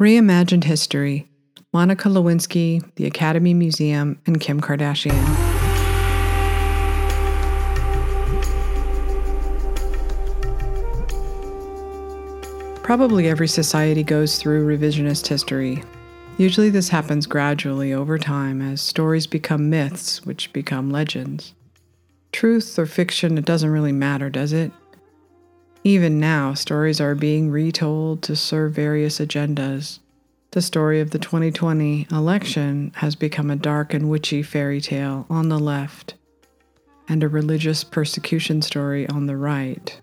Reimagined History Monica Lewinsky, the Academy Museum, and Kim Kardashian. Probably every society goes through revisionist history. Usually, this happens gradually over time as stories become myths, which become legends. Truth or fiction, it doesn't really matter, does it? Even now, stories are being retold to serve various agendas. The story of the 2020 election has become a dark and witchy fairy tale on the left, and a religious persecution story on the right.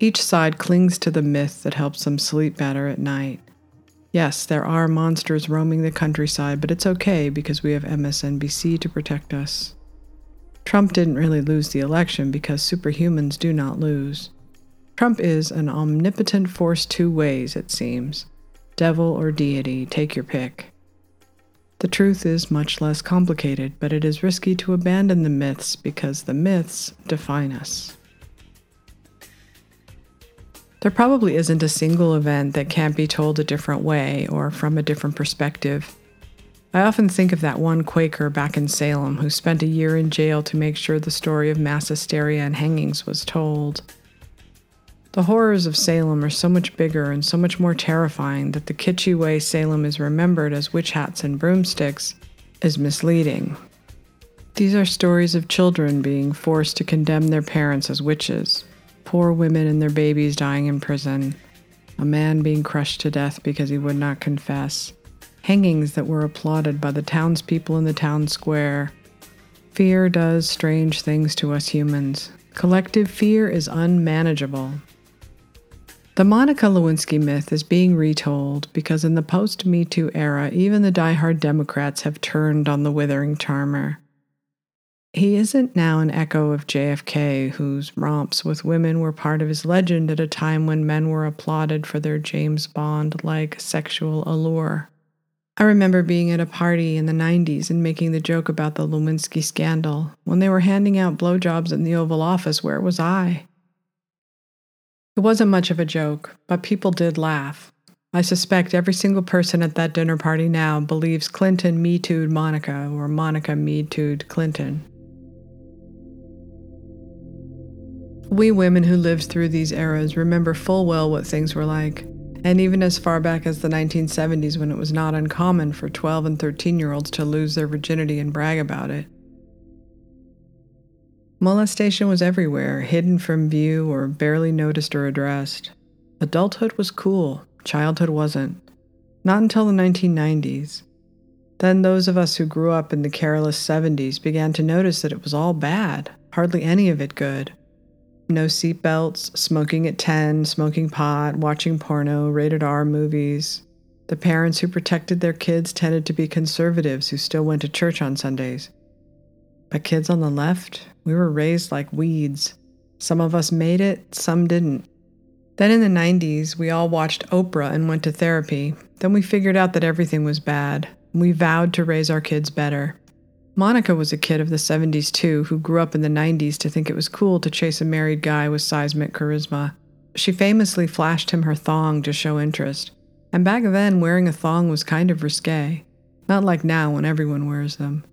Each side clings to the myth that helps them sleep better at night. Yes, there are monsters roaming the countryside, but it's okay because we have MSNBC to protect us. Trump didn't really lose the election because superhumans do not lose. Trump is an omnipotent force two ways, it seems devil or deity, take your pick. The truth is much less complicated, but it is risky to abandon the myths because the myths define us. There probably isn't a single event that can't be told a different way or from a different perspective. I often think of that one Quaker back in Salem who spent a year in jail to make sure the story of mass hysteria and hangings was told. The horrors of Salem are so much bigger and so much more terrifying that the kitschy way Salem is remembered as witch hats and broomsticks is misleading. These are stories of children being forced to condemn their parents as witches, poor women and their babies dying in prison, a man being crushed to death because he would not confess hangings that were applauded by the townspeople in the town square. Fear does strange things to us humans. Collective fear is unmanageable. The Monica Lewinsky myth is being retold because in the post Me Too era, even the die-hard Democrats have turned on the withering charmer. He isn't now an echo of JFK, whose romps with women were part of his legend at a time when men were applauded for their James Bond like sexual allure. I remember being at a party in the 90s and making the joke about the Lewinsky scandal. When they were handing out blowjobs in the Oval Office, where was I? It wasn't much of a joke, but people did laugh. I suspect every single person at that dinner party now believes Clinton me tooed Monica or Monica me tooed Clinton. We women who lived through these eras remember full well what things were like and even as far back as the 1970s when it was not uncommon for 12 and 13 year olds to lose their virginity and brag about it. Molestation was everywhere, hidden from view or barely noticed or addressed. Adulthood was cool, childhood wasn't. Not until the 1990s. Then those of us who grew up in the careless 70s began to notice that it was all bad, hardly any of it good no seatbelts, smoking at 10, smoking pot, watching porno, rated R movies. The parents who protected their kids tended to be conservatives who still went to church on Sundays. But kids on the left, we were raised like weeds. Some of us made it, some didn't. Then in the 90s, we all watched Oprah and went to therapy. Then we figured out that everything was bad. We vowed to raise our kids better. Monica was a kid of the 70s too, who grew up in the 90s to think it was cool to chase a married guy with seismic charisma. She famously flashed him her thong to show interest. And back then, wearing a thong was kind of risque. Not like now when everyone wears them.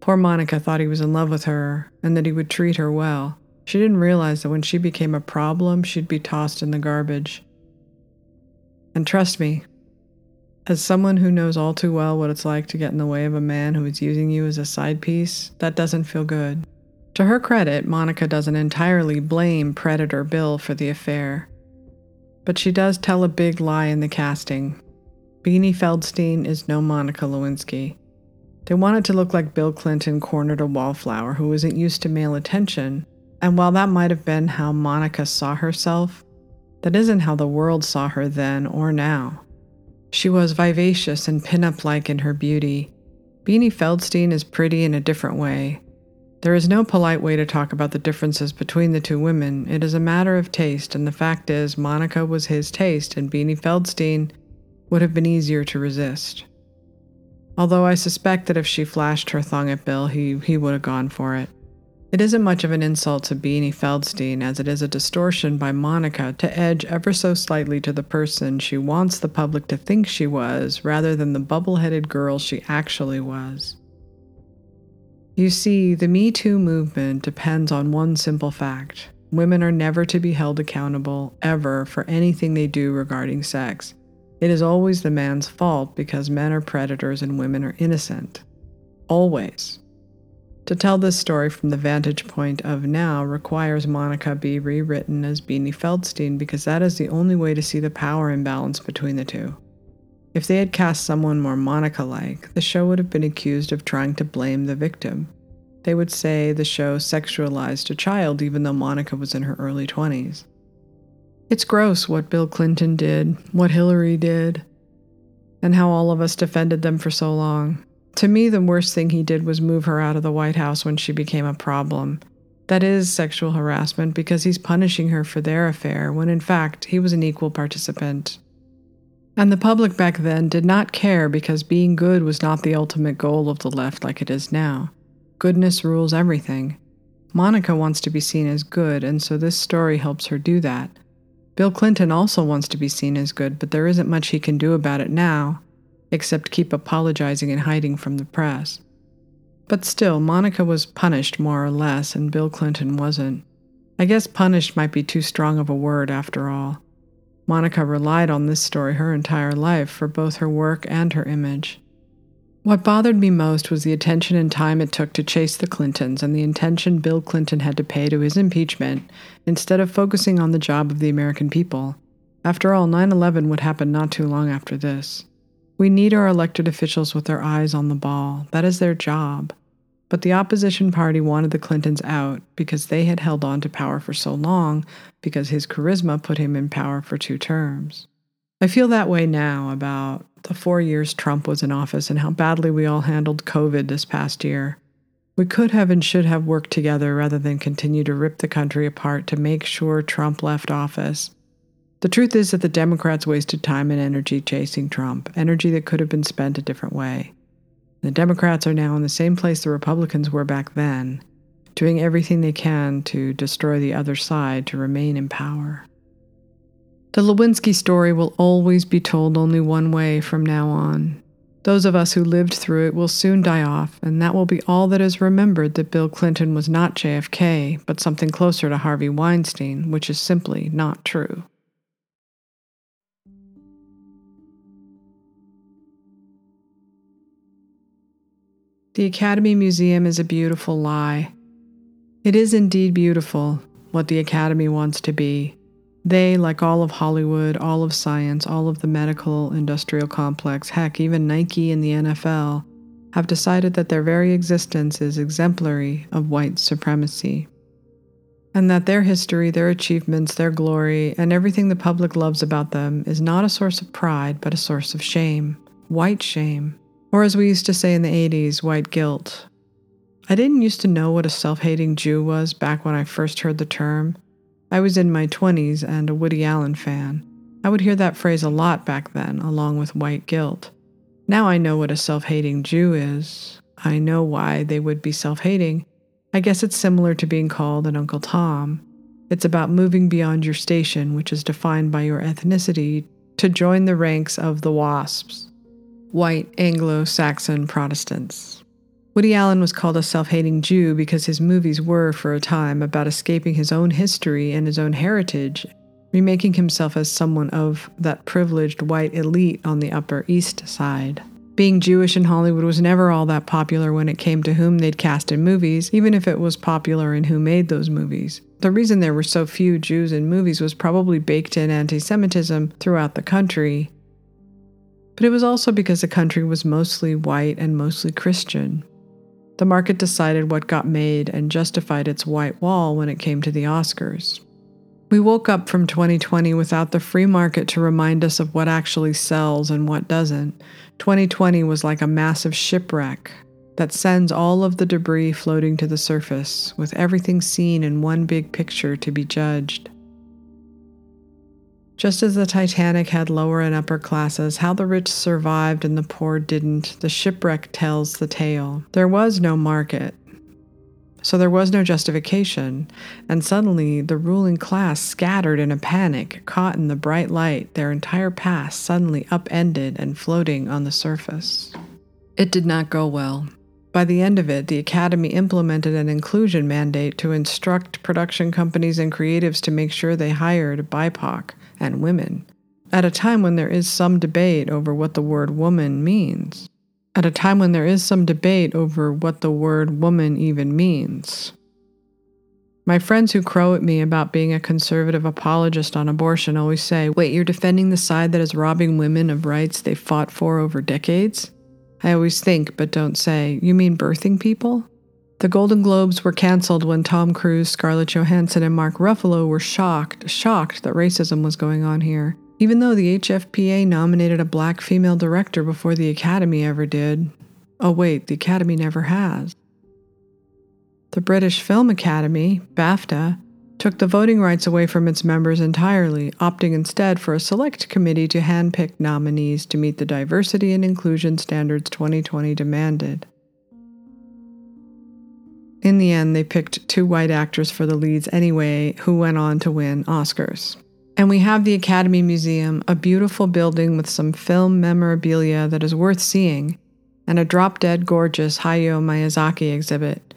Poor Monica thought he was in love with her and that he would treat her well. She didn't realize that when she became a problem, she'd be tossed in the garbage. And trust me, as someone who knows all too well what it's like to get in the way of a man who is using you as a side piece, that doesn't feel good. To her credit, Monica doesn't entirely blame Predator Bill for the affair. But she does tell a big lie in the casting. Beanie Feldstein is no Monica Lewinsky. They wanted to look like Bill Clinton cornered a wallflower who isn't used to male attention, and while that might have been how Monica saw herself, that isn't how the world saw her then or now. She was vivacious and pin-up like in her beauty. Beanie Feldstein is pretty in a different way. There is no polite way to talk about the differences between the two women. It is a matter of taste, and the fact is, Monica was his taste, and Beanie Feldstein would have been easier to resist. Although I suspect that if she flashed her thong at Bill, he, he would have gone for it. It isn't much of an insult to Beanie Feldstein as it is a distortion by Monica to edge ever so slightly to the person she wants the public to think she was rather than the bubble headed girl she actually was. You see, the Me Too movement depends on one simple fact women are never to be held accountable, ever, for anything they do regarding sex. It is always the man's fault because men are predators and women are innocent. Always. To tell this story from the vantage point of now requires Monica be rewritten as Beanie Feldstein because that is the only way to see the power imbalance between the two. If they had cast someone more Monica like, the show would have been accused of trying to blame the victim. They would say the show sexualized a child even though Monica was in her early 20s. It's gross what Bill Clinton did, what Hillary did, and how all of us defended them for so long. To me, the worst thing he did was move her out of the White House when she became a problem. That is sexual harassment because he's punishing her for their affair when in fact he was an equal participant. And the public back then did not care because being good was not the ultimate goal of the left like it is now. Goodness rules everything. Monica wants to be seen as good, and so this story helps her do that. Bill Clinton also wants to be seen as good, but there isn't much he can do about it now except keep apologizing and hiding from the press. But still, Monica was punished more or less, and Bill Clinton wasn't. I guess punished might be too strong of a word after all. Monica relied on this story her entire life for both her work and her image. What bothered me most was the attention and time it took to chase the Clintons and the attention Bill Clinton had to pay to his impeachment instead of focusing on the job of the American people. After all, 9 11 would happen not too long after this. We need our elected officials with their eyes on the ball. That is their job. But the opposition party wanted the Clintons out because they had held on to power for so long because his charisma put him in power for two terms. I feel that way now about the four years Trump was in office and how badly we all handled COVID this past year. We could have and should have worked together rather than continue to rip the country apart to make sure Trump left office the truth is that the Democrats wasted time and energy chasing Trump, energy that could have been spent a different way. The Democrats are now in the same place the Republicans were back then, doing everything they can to destroy the other side to remain in power. The Lewinsky story will always be told only one way from now on. Those of us who lived through it will soon die off, and that will be all that is remembered that Bill Clinton was not JFK, but something closer to Harvey Weinstein, which is simply not true. The Academy Museum is a beautiful lie. It is indeed beautiful, what the Academy wants to be. They, like all of Hollywood, all of science, all of the medical industrial complex, heck, even Nike and the NFL, have decided that their very existence is exemplary of white supremacy. And that their history, their achievements, their glory, and everything the public loves about them is not a source of pride, but a source of shame. White shame. Or, as we used to say in the 80s, white guilt. I didn't used to know what a self hating Jew was back when I first heard the term. I was in my 20s and a Woody Allen fan. I would hear that phrase a lot back then, along with white guilt. Now I know what a self hating Jew is. I know why they would be self hating. I guess it's similar to being called an Uncle Tom. It's about moving beyond your station, which is defined by your ethnicity, to join the ranks of the WASPs, white Anglo Saxon Protestants. Woody Allen was called a self hating Jew because his movies were, for a time, about escaping his own history and his own heritage, remaking himself as someone of that privileged white elite on the Upper East Side. Being Jewish in Hollywood was never all that popular when it came to whom they'd cast in movies, even if it was popular in who made those movies. The reason there were so few Jews in movies was probably baked in anti Semitism throughout the country, but it was also because the country was mostly white and mostly Christian. The market decided what got made and justified its white wall when it came to the Oscars. We woke up from 2020 without the free market to remind us of what actually sells and what doesn't. 2020 was like a massive shipwreck that sends all of the debris floating to the surface, with everything seen in one big picture to be judged. Just as the Titanic had lower and upper classes, how the rich survived and the poor didn't, the shipwreck tells the tale. There was no market. so there was no justification, and suddenly the ruling class scattered in a panic, caught in the bright light, their entire past suddenly upended and floating on the surface. It did not go well. By the end of it, the Academy implemented an inclusion mandate to instruct production companies and creatives to make sure they hired BIPOC and women, at a time when there is some debate over what the word woman means at a time when there is some debate over what the word woman even means. My friends who crow at me about being a conservative apologist on abortion always say, Wait, you're defending the side that is robbing women of rights they've fought for over decades? I always think, but don't say, You mean birthing people? The Golden Globes were canceled when Tom Cruise, Scarlett Johansson, and Mark Ruffalo were shocked, shocked that racism was going on here. Even though the HFPA nominated a black female director before the Academy ever did. Oh, wait, the Academy never has. The British Film Academy, BAFTA, took the voting rights away from its members entirely, opting instead for a select committee to handpick nominees to meet the diversity and inclusion standards 2020 demanded. In the end, they picked two white actors for the leads anyway, who went on to win Oscars. And we have the Academy Museum, a beautiful building with some film memorabilia that is worth seeing, and a drop dead gorgeous Hayao Miyazaki exhibit.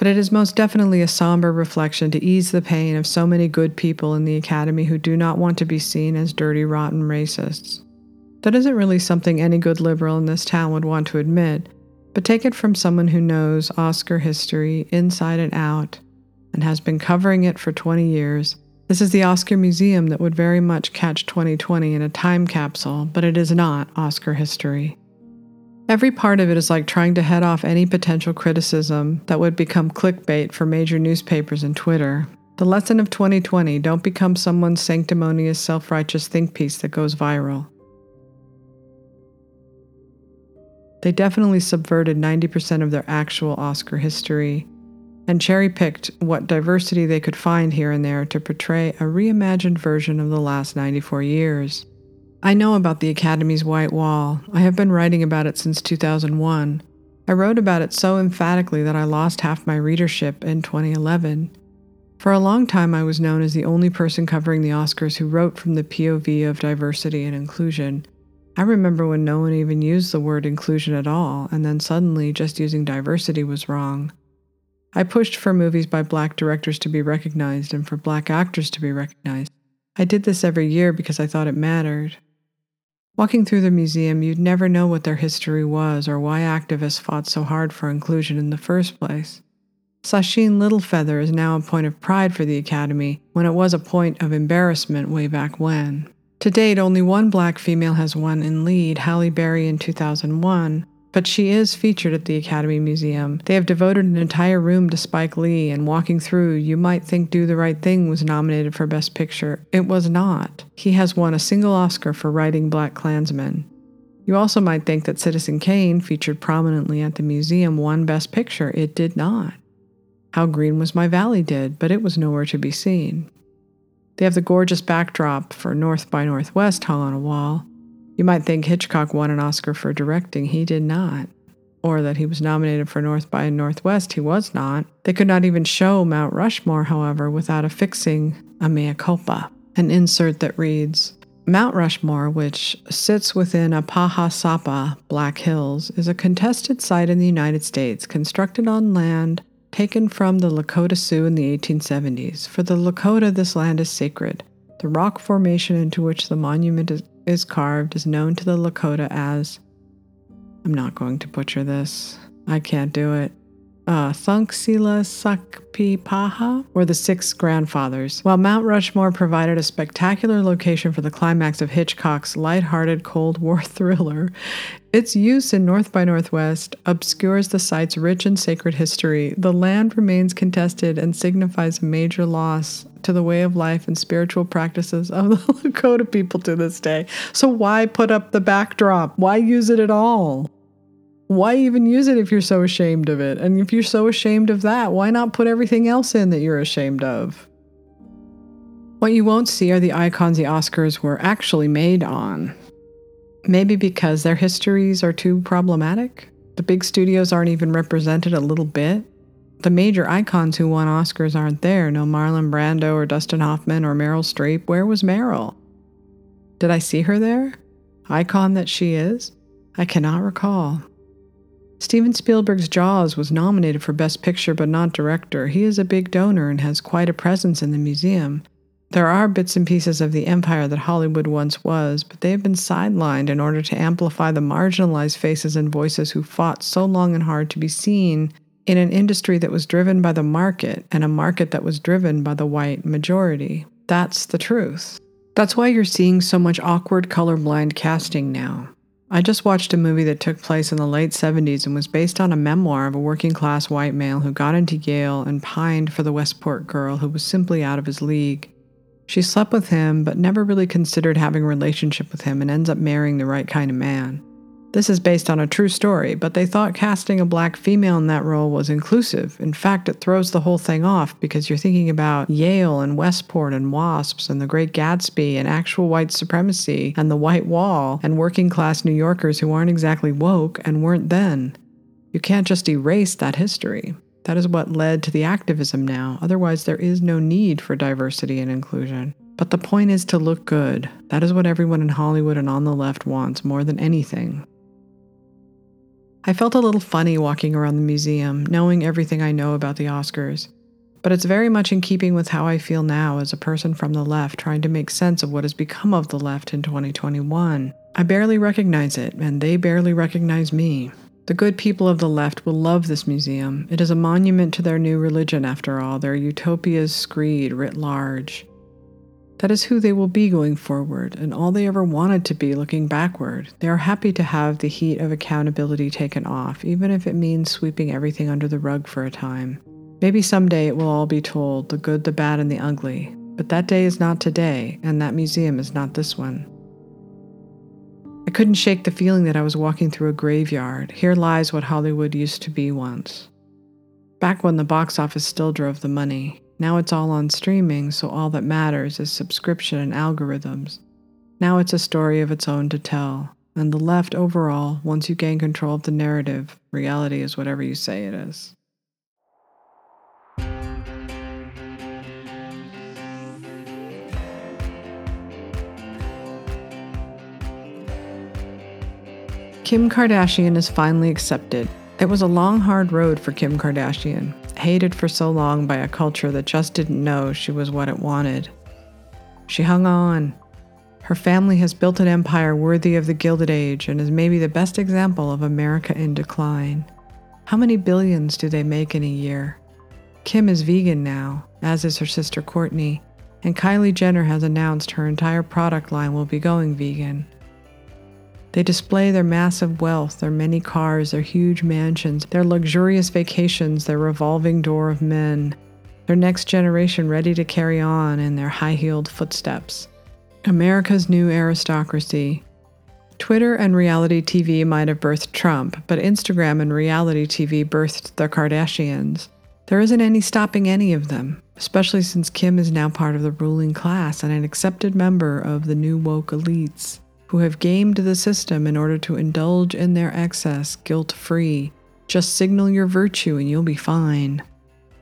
But it is most definitely a somber reflection to ease the pain of so many good people in the Academy who do not want to be seen as dirty, rotten racists. That isn't really something any good liberal in this town would want to admit, but take it from someone who knows Oscar history inside and out and has been covering it for 20 years this is the Oscar Museum that would very much catch 2020 in a time capsule, but it is not Oscar history. Every part of it is like trying to head off any potential criticism that would become clickbait for major newspapers and Twitter. The lesson of 2020 don't become someone's sanctimonious, self righteous think piece that goes viral. They definitely subverted 90% of their actual Oscar history and cherry picked what diversity they could find here and there to portray a reimagined version of the last 94 years. I know about the Academy's White Wall. I have been writing about it since 2001. I wrote about it so emphatically that I lost half my readership in 2011. For a long time, I was known as the only person covering the Oscars who wrote from the POV of diversity and inclusion. I remember when no one even used the word inclusion at all, and then suddenly just using diversity was wrong. I pushed for movies by black directors to be recognized and for black actors to be recognized. I did this every year because I thought it mattered. Walking through the museum, you'd never know what their history was or why activists fought so hard for inclusion in the first place. Sacheen Littlefeather is now a point of pride for the Academy when it was a point of embarrassment way back when. To date, only one black female has won in lead, Halle Berry in 2001, but she is featured at the Academy Museum. They have devoted an entire room to Spike Lee, and walking through, you might think Do the Right Thing was nominated for Best Picture. It was not. He has won a single Oscar for writing BlacKkKlansman. You also might think that Citizen Kane, featured prominently at the museum, won Best Picture. It did not. How Green Was My Valley did, but it was nowhere to be seen. They have the gorgeous backdrop for North by Northwest hung on a wall. You might think Hitchcock won an Oscar for directing. He did not. Or that he was nominated for North by Northwest. He was not. They could not even show Mount Rushmore, however, without affixing a mea culpa, an insert that reads Mount Rushmore, which sits within Apahasapa, Black Hills, is a contested site in the United States constructed on land taken from the Lakota Sioux in the 1870s. For the Lakota, this land is sacred. The rock formation into which the monument is is carved is known to the Lakota as, I'm not going to butcher this, I can't do it, uh, Thunksila Sakpipaha were the six grandfathers, while Mount Rushmore provided a spectacular location for the climax of Hitchcock's light-hearted Cold War thriller. Its use in North by Northwest obscures the site's rich and sacred history. The land remains contested and signifies major loss to the way of life and spiritual practices of the Lakota people to this day. So, why put up the backdrop? Why use it at all? why even use it if you're so ashamed of it? And if you're so ashamed of that, why not put everything else in that you're ashamed of? What you won't see are the icons the Oscars were actually made on. Maybe because their histories are too problematic? The big studios aren't even represented a little bit? The major icons who won Oscars aren't there. No Marlon Brando or Dustin Hoffman or Meryl Streep. Where was Meryl? Did I see her there? Icon that she is? I cannot recall. Steven Spielberg's Jaws was nominated for Best Picture but not Director. He is a big donor and has quite a presence in the museum. There are bits and pieces of the empire that Hollywood once was, but they have been sidelined in order to amplify the marginalized faces and voices who fought so long and hard to be seen in an industry that was driven by the market and a market that was driven by the white majority. That's the truth. That's why you're seeing so much awkward colorblind casting now. I just watched a movie that took place in the late 70s and was based on a memoir of a working class white male who got into Yale and pined for the Westport girl who was simply out of his league. She slept with him, but never really considered having a relationship with him and ends up marrying the right kind of man. This is based on a true story, but they thought casting a black female in that role was inclusive. In fact, it throws the whole thing off because you're thinking about Yale and Westport and WASPs and the Great Gatsby and actual white supremacy and the White Wall and working class New Yorkers who aren't exactly woke and weren't then. You can't just erase that history. That is what led to the activism now. Otherwise, there is no need for diversity and inclusion. But the point is to look good. That is what everyone in Hollywood and on the left wants more than anything. I felt a little funny walking around the museum, knowing everything I know about the Oscars. But it's very much in keeping with how I feel now as a person from the left trying to make sense of what has become of the left in 2021. I barely recognize it, and they barely recognize me. The good people of the left will love this museum. It is a monument to their new religion, after all, their utopia's screed writ large. That is who they will be going forward, and all they ever wanted to be looking backward. They are happy to have the heat of accountability taken off, even if it means sweeping everything under the rug for a time. Maybe someday it will all be told the good, the bad, and the ugly. But that day is not today, and that museum is not this one. I couldn't shake the feeling that I was walking through a graveyard. Here lies what Hollywood used to be once. Back when the box office still drove the money. Now it's all on streaming, so all that matters is subscription and algorithms. Now it's a story of its own to tell. And the left overall, once you gain control of the narrative, reality is whatever you say it is. Kim Kardashian is finally accepted. It was a long, hard road for Kim Kardashian hated for so long by a culture that just didn't know she was what it wanted. She hung on. Her family has built an empire worthy of the Gilded Age and is maybe the best example of America in decline. How many billions do they make in a year? Kim is vegan now, as is her sister Kourtney, and Kylie Jenner has announced her entire product line will be going vegan. They display their massive wealth, their many cars, their huge mansions, their luxurious vacations, their revolving door of men, their next generation ready to carry on in their high heeled footsteps. America's new aristocracy. Twitter and reality TV might have birthed Trump, but Instagram and reality TV birthed the Kardashians. There isn't any stopping any of them, especially since Kim is now part of the ruling class and an accepted member of the new woke elites who have gamed the system in order to indulge in their excess guilt free. Just signal your virtue and you'll be fine.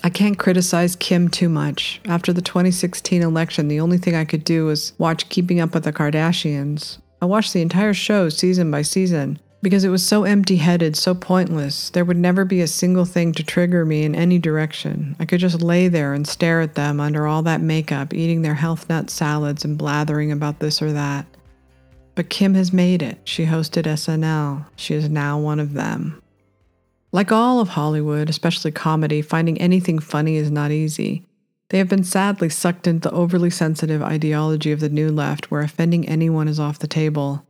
I can't criticize Kim too much. After the 2016 election, the only thing I could do was watch Keeping Up with the Kardashians. I watched the entire show season by season because it was so empty headed, so pointless. There would never be a single thing to trigger me in any direction. I could just lay there and stare at them under all that makeup, eating their health nut salads and blathering about this or that. But Kim has made it. She hosted SNL. She is now one of them. Like all of Hollywood, especially comedy, finding anything funny is not easy. They have been sadly sucked into the overly sensitive ideology of the new left where offending anyone is off the table.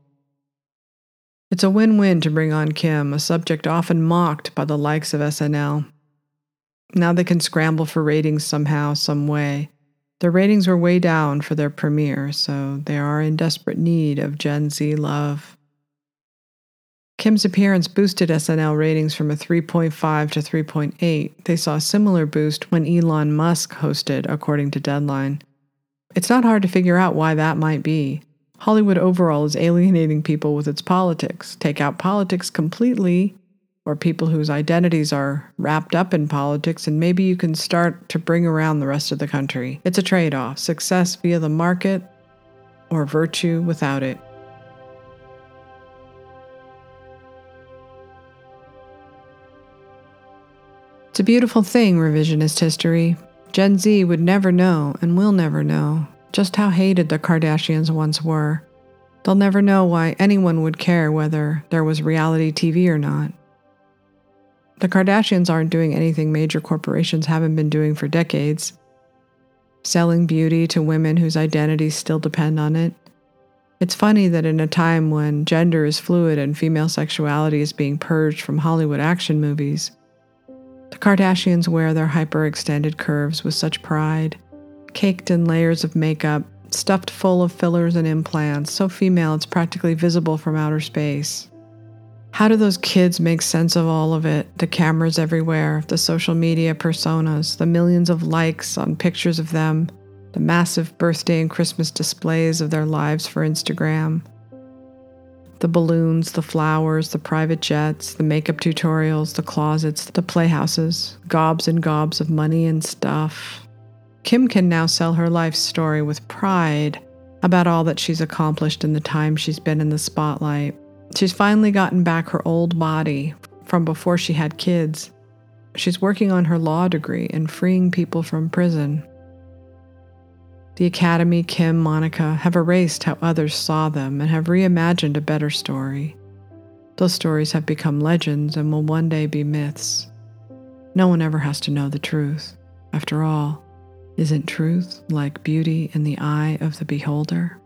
It's a win win to bring on Kim, a subject often mocked by the likes of SNL. Now they can scramble for ratings somehow, some way. The ratings were way down for their premiere, so they are in desperate need of Gen Z love. Kim's appearance boosted SNL ratings from a 3.5 to 3.8. They saw a similar boost when Elon Musk hosted, according to Deadline. It's not hard to figure out why that might be. Hollywood overall is alienating people with its politics. Take out politics completely, or people whose identities are wrapped up in politics, and maybe you can start to bring around the rest of the country. It's a trade off success via the market or virtue without it. It's a beautiful thing, revisionist history. Gen Z would never know and will never know just how hated the Kardashians once were. They'll never know why anyone would care whether there was reality TV or not. The Kardashians aren't doing anything major corporations haven't been doing for decades selling beauty to women whose identities still depend on it. It's funny that in a time when gender is fluid and female sexuality is being purged from Hollywood action movies, the Kardashians wear their hyperextended curves with such pride, caked in layers of makeup, stuffed full of fillers and implants, so female it's practically visible from outer space. How do those kids make sense of all of it? The cameras everywhere, the social media personas, the millions of likes on pictures of them, the massive birthday and Christmas displays of their lives for Instagram. The balloons, the flowers, the private jets, the makeup tutorials, the closets, the playhouses, gobs and gobs of money and stuff. Kim can now sell her life story with pride about all that she's accomplished in the time she's been in the spotlight. She's finally gotten back her old body from before she had kids. She's working on her law degree and freeing people from prison. The Academy, Kim, Monica have erased how others saw them and have reimagined a better story. Those stories have become legends and will one day be myths. No one ever has to know the truth. After all, isn't truth like beauty in the eye of the beholder?